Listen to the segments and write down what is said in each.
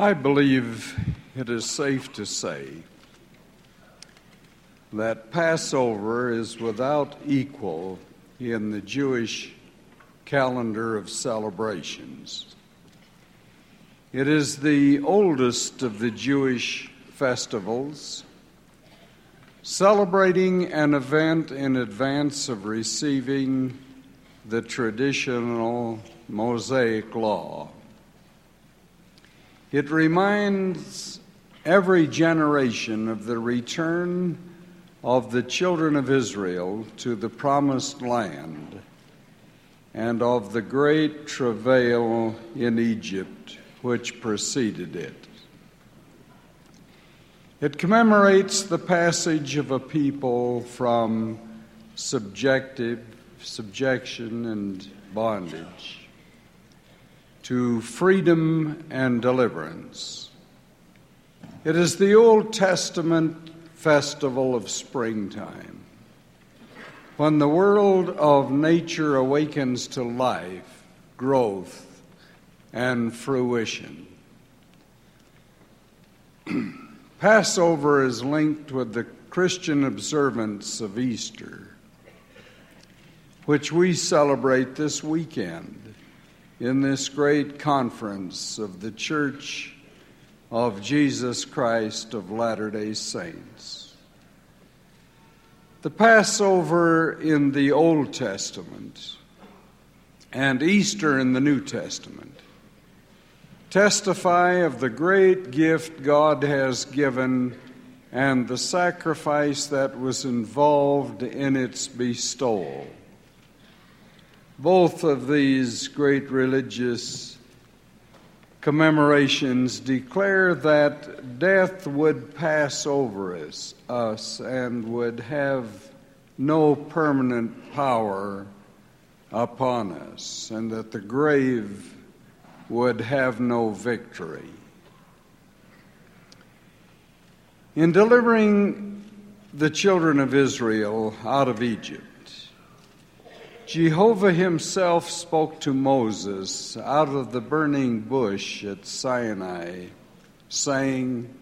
I believe it is safe to say that Passover is without equal in the Jewish calendar of celebrations. It is the oldest of the Jewish festivals, celebrating an event in advance of receiving the traditional Mosaic law. It reminds every generation of the return of the children of Israel to the promised land and of the great travail in Egypt which preceded it. It commemorates the passage of a people from subjective subjection and bondage to freedom and deliverance. It is the Old Testament festival of springtime, when the world of nature awakens to life, growth, and fruition. Passover is linked with the Christian observance of Easter, which we celebrate this weekend in this great conference of the Church of Jesus Christ of Latter day Saints. The Passover in the Old Testament and Easter in the New Testament testify of the great gift God has given and the sacrifice that was involved in its bestowal. Both of these great religious commemorations declare that death would pass over us, us and would have no permanent power upon us, and that the grave would have no victory. In delivering the children of Israel out of Egypt, Jehovah himself spoke to Moses out of the burning bush at Sinai, saying,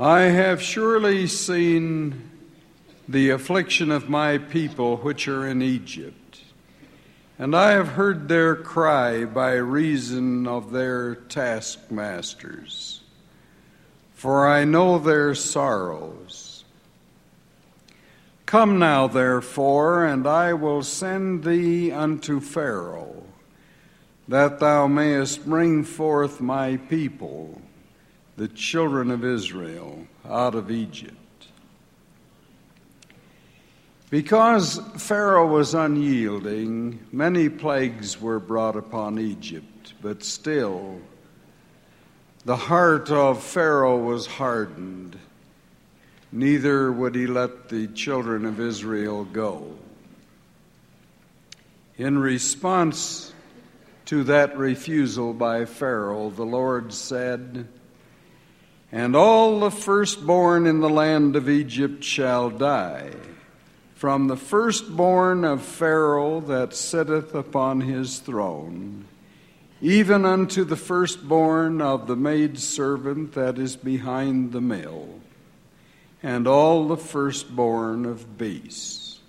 I have surely seen the affliction of my people which are in Egypt, and I have heard their cry by reason of their taskmasters, for I know their sorrows. Come now, therefore, and I will send thee unto Pharaoh, that thou mayest bring forth my people, the children of Israel, out of Egypt. Because Pharaoh was unyielding, many plagues were brought upon Egypt, but still the heart of Pharaoh was hardened neither would he let the children of Israel go. In response to that refusal by Pharaoh, the Lord said, And all the firstborn in the land of Egypt shall die, from the firstborn of Pharaoh that sitteth upon his throne, even unto the firstborn of the maidservant that is behind the mill and all the firstborn of beasts.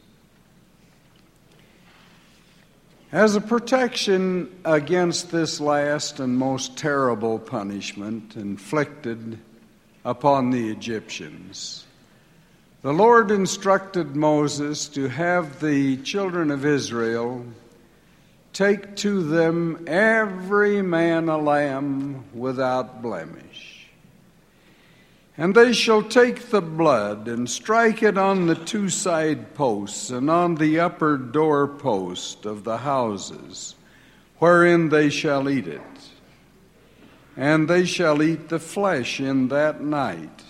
As a protection against this last and most terrible punishment inflicted upon the Egyptians, the Lord instructed Moses to have the children of Israel take to them every man a lamb without blemish. And they shall take the blood and strike it on the two side posts and on the upper door post of the houses, wherein they shall eat it. And they shall eat the flesh in that night,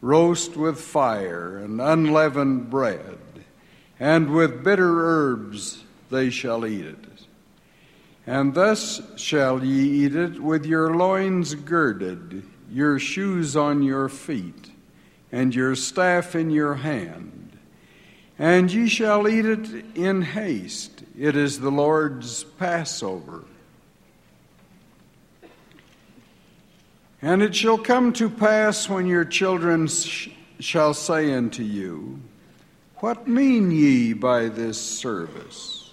roast with fire and unleavened bread, and with bitter herbs they shall eat it. And thus shall ye eat it with your loins girded your shoes on your feet, and your staff in your hand. And ye shall eat it in haste. It is the Lord's Passover. And it shall come to pass when your children sh- shall say unto you, What mean ye by this service?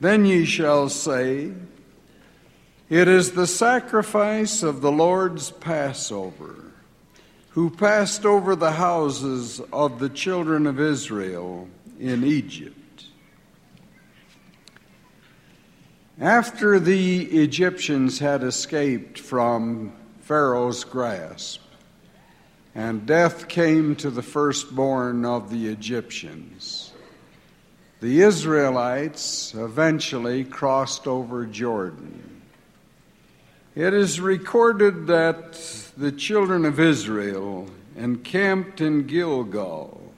Then ye shall say, It is the sacrifice of the Lord's Passover, who passed over the houses of the children of Israel in Egypt. After the Egyptians had escaped from Pharaoh's grasp, and death came to the firstborn of the Egyptians, the Israelites eventually crossed over Jordan. It is recorded that the children of Israel encamped in Gilgal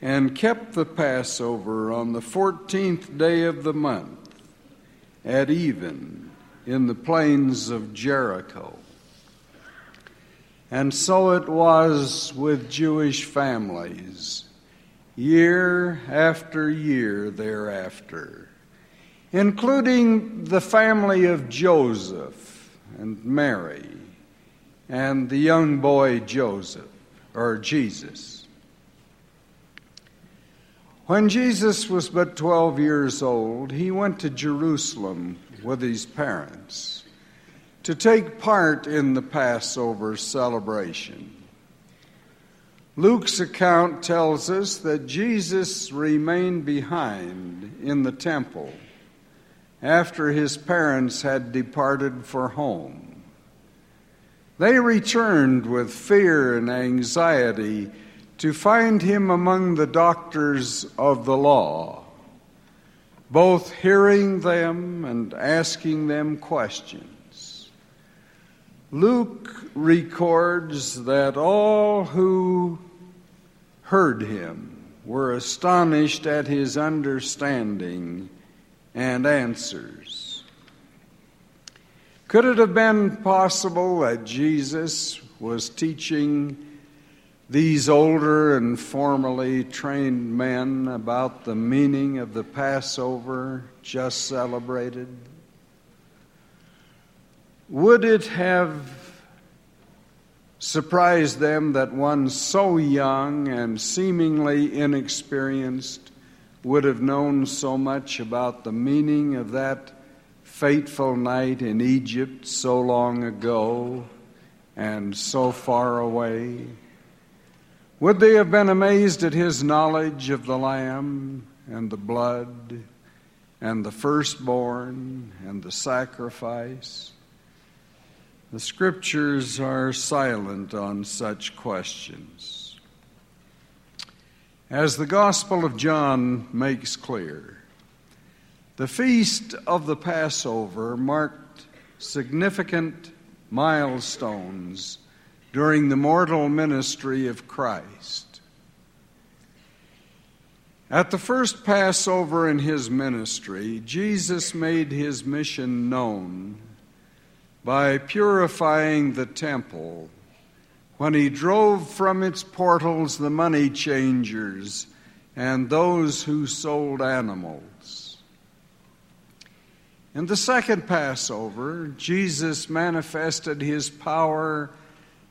and kept the Passover on the 14th day of the month at even in the plains of Jericho. And so it was with Jewish families, year after year thereafter, including the family of Joseph and Mary and the young boy Joseph, or Jesus. When Jesus was but 12 years old, he went to Jerusalem with his parents to take part in the Passover celebration. Luke's account tells us that Jesus remained behind in the temple after his parents had departed for home. They returned with fear and anxiety to find him among the doctors of the law, both hearing them and asking them questions. Luke records that all who heard him were astonished at his understanding and answers. Could it have been possible that Jesus was teaching? these older and formally trained men about the meaning of the Passover just celebrated? Would it have surprised them that one so young and seemingly inexperienced would have known so much about the meaning of that fateful night in Egypt so long ago and so far away? Would they have been amazed at his knowledge of the Lamb and the blood and the firstborn and the sacrifice? The scriptures are silent on such questions. As the Gospel of John makes clear, the feast of the Passover marked significant milestones during the mortal ministry of Christ. At the first Passover in his ministry, Jesus made his mission known by purifying the temple when he drove from its portals the money changers and those who sold animals. In the second Passover, Jesus manifested his power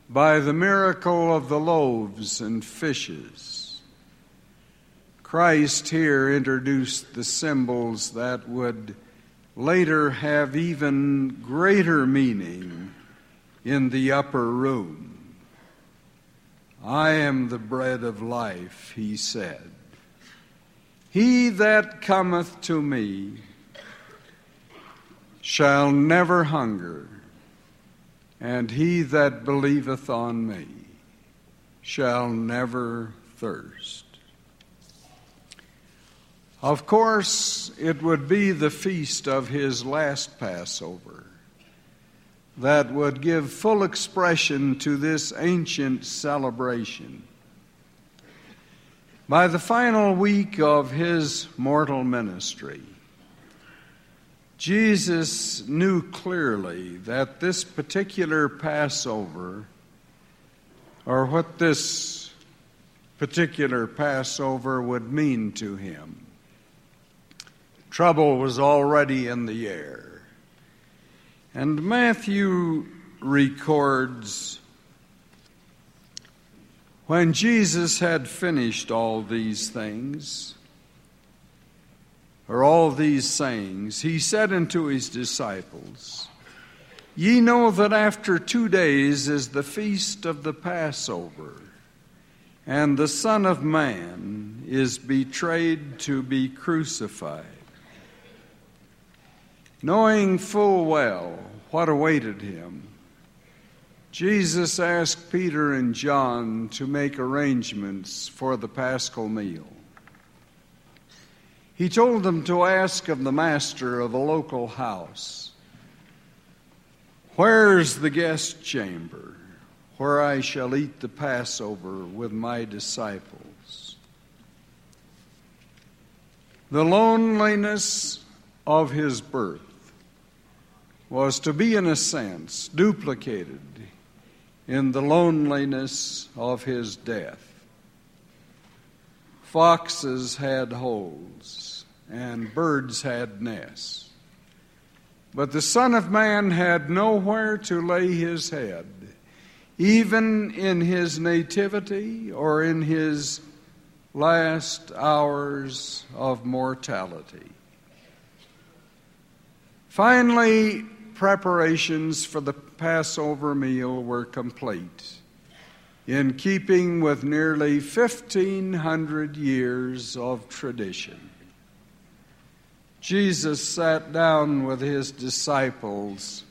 by the miracle of the loaves and fishes. Christ here introduced the symbols that would later have even greater meaning in the upper room. I am the bread of life, he said. He that cometh to me shall never hunger and he that believeth on me shall never thirst. Of course, it would be the feast of his last Passover that would give full expression to this ancient celebration. By the final week of his mortal ministry, Jesus knew clearly that this particular Passover, or what this particular Passover would mean to him. Trouble was already in the air. And Matthew records when Jesus had finished all these things, or all these sayings, he said unto his disciples, Ye know that after two days is the feast of the Passover, and the Son of Man is betrayed to be crucified. Knowing full well what awaited him, Jesus asked Peter and John to make arrangements for the paschal meal. He told them to ask of the master of a local house, Where's the guest chamber where I shall eat the Passover with my disciples? The loneliness of his birth was to be, in a sense, duplicated in the loneliness of his death. Foxes had holes, and birds had nests. But the Son of Man had nowhere to lay his head, even in his nativity or in his last hours of mortality. Finally, preparations for the Passover meal were complete, in keeping with nearly 1,500 years of tradition. Jesus sat down with his disciples,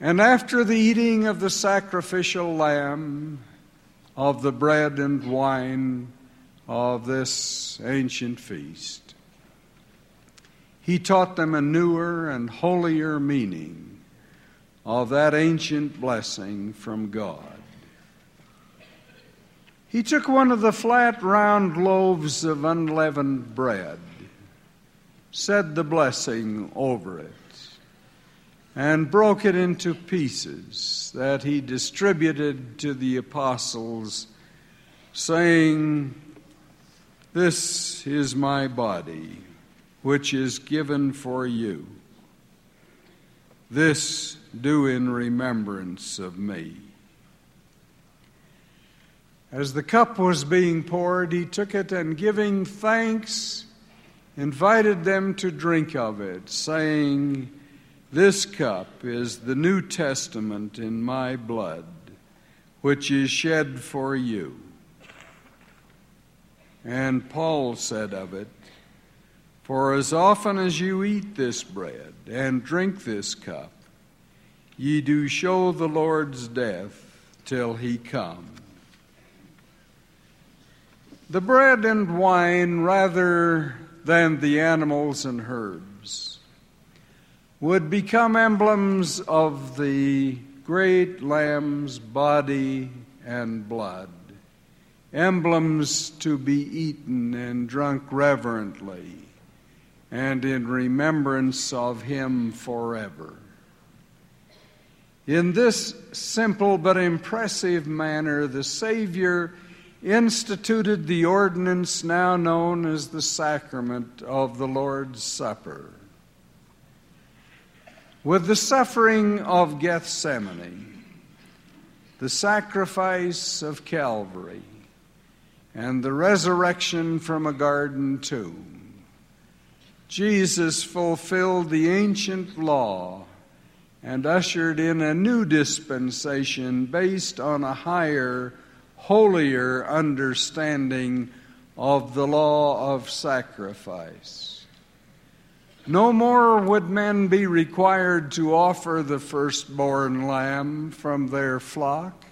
and after the eating of the sacrificial lamb, of the bread and wine of this ancient feast, he taught them a newer and holier meaning of that ancient blessing from God. He took one of the flat, round loaves of unleavened bread, said the blessing over it, and broke it into pieces that he distributed to the apostles, saying, This is my body which is given for you. This do in remembrance of me. As the cup was being poured, he took it and giving thanks, invited them to drink of it, saying, This cup is the New Testament in my blood, which is shed for you. And Paul said of it, for as often as you eat this bread and drink this cup, ye do show the Lord's death till he come. The bread and wine, rather than the animals and herbs, would become emblems of the great Lamb's body and blood, emblems to be eaten and drunk reverently and in remembrance of him forever. In this simple but impressive manner, the Savior instituted the ordinance now known as the sacrament of the Lord's Supper. With the suffering of Gethsemane, the sacrifice of Calvary, and the resurrection from a garden tomb, Jesus fulfilled the ancient law and ushered in a new dispensation based on a higher, holier understanding of the law of sacrifice. No more would men be required to offer the firstborn lamb from their flock,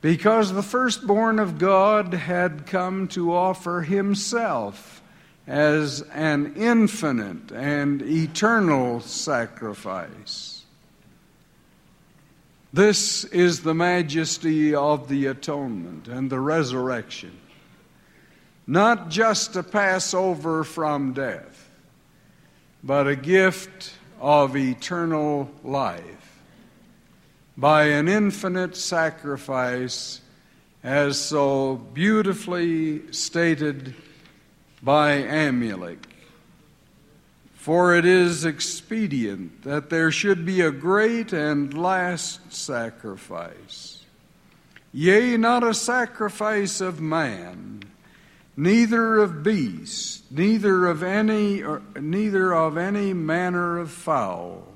because the firstborn of God had come to offer himself as an infinite and eternal sacrifice. This is the majesty of the atonement and the resurrection. Not just a Passover from death, but a gift of eternal life by an infinite sacrifice, as so beautifully stated by Amulek. For it is expedient that there should be a great and last sacrifice. Yea, not a sacrifice of man, neither of beast, neither of any, or, neither of any manner of fowl.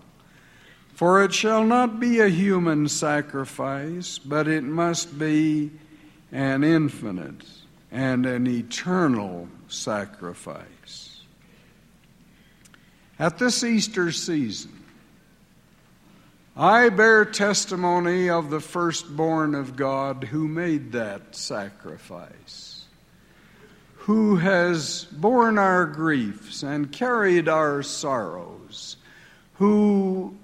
For it shall not be a human sacrifice, but it must be an infinite and an eternal sacrifice. At this Easter season, I bear testimony of the firstborn of God who made that sacrifice, who has borne our griefs and carried our sorrows, who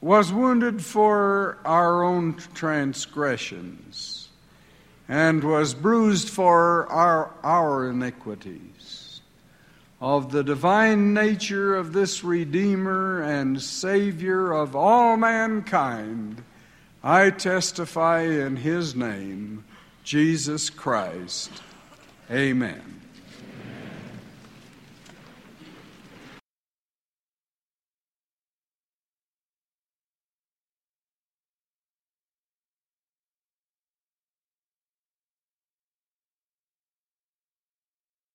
was wounded for our own transgressions and was bruised for our, our iniquities of the divine nature of this Redeemer and Savior of all mankind, I testify in His name, Jesus Christ. Amen.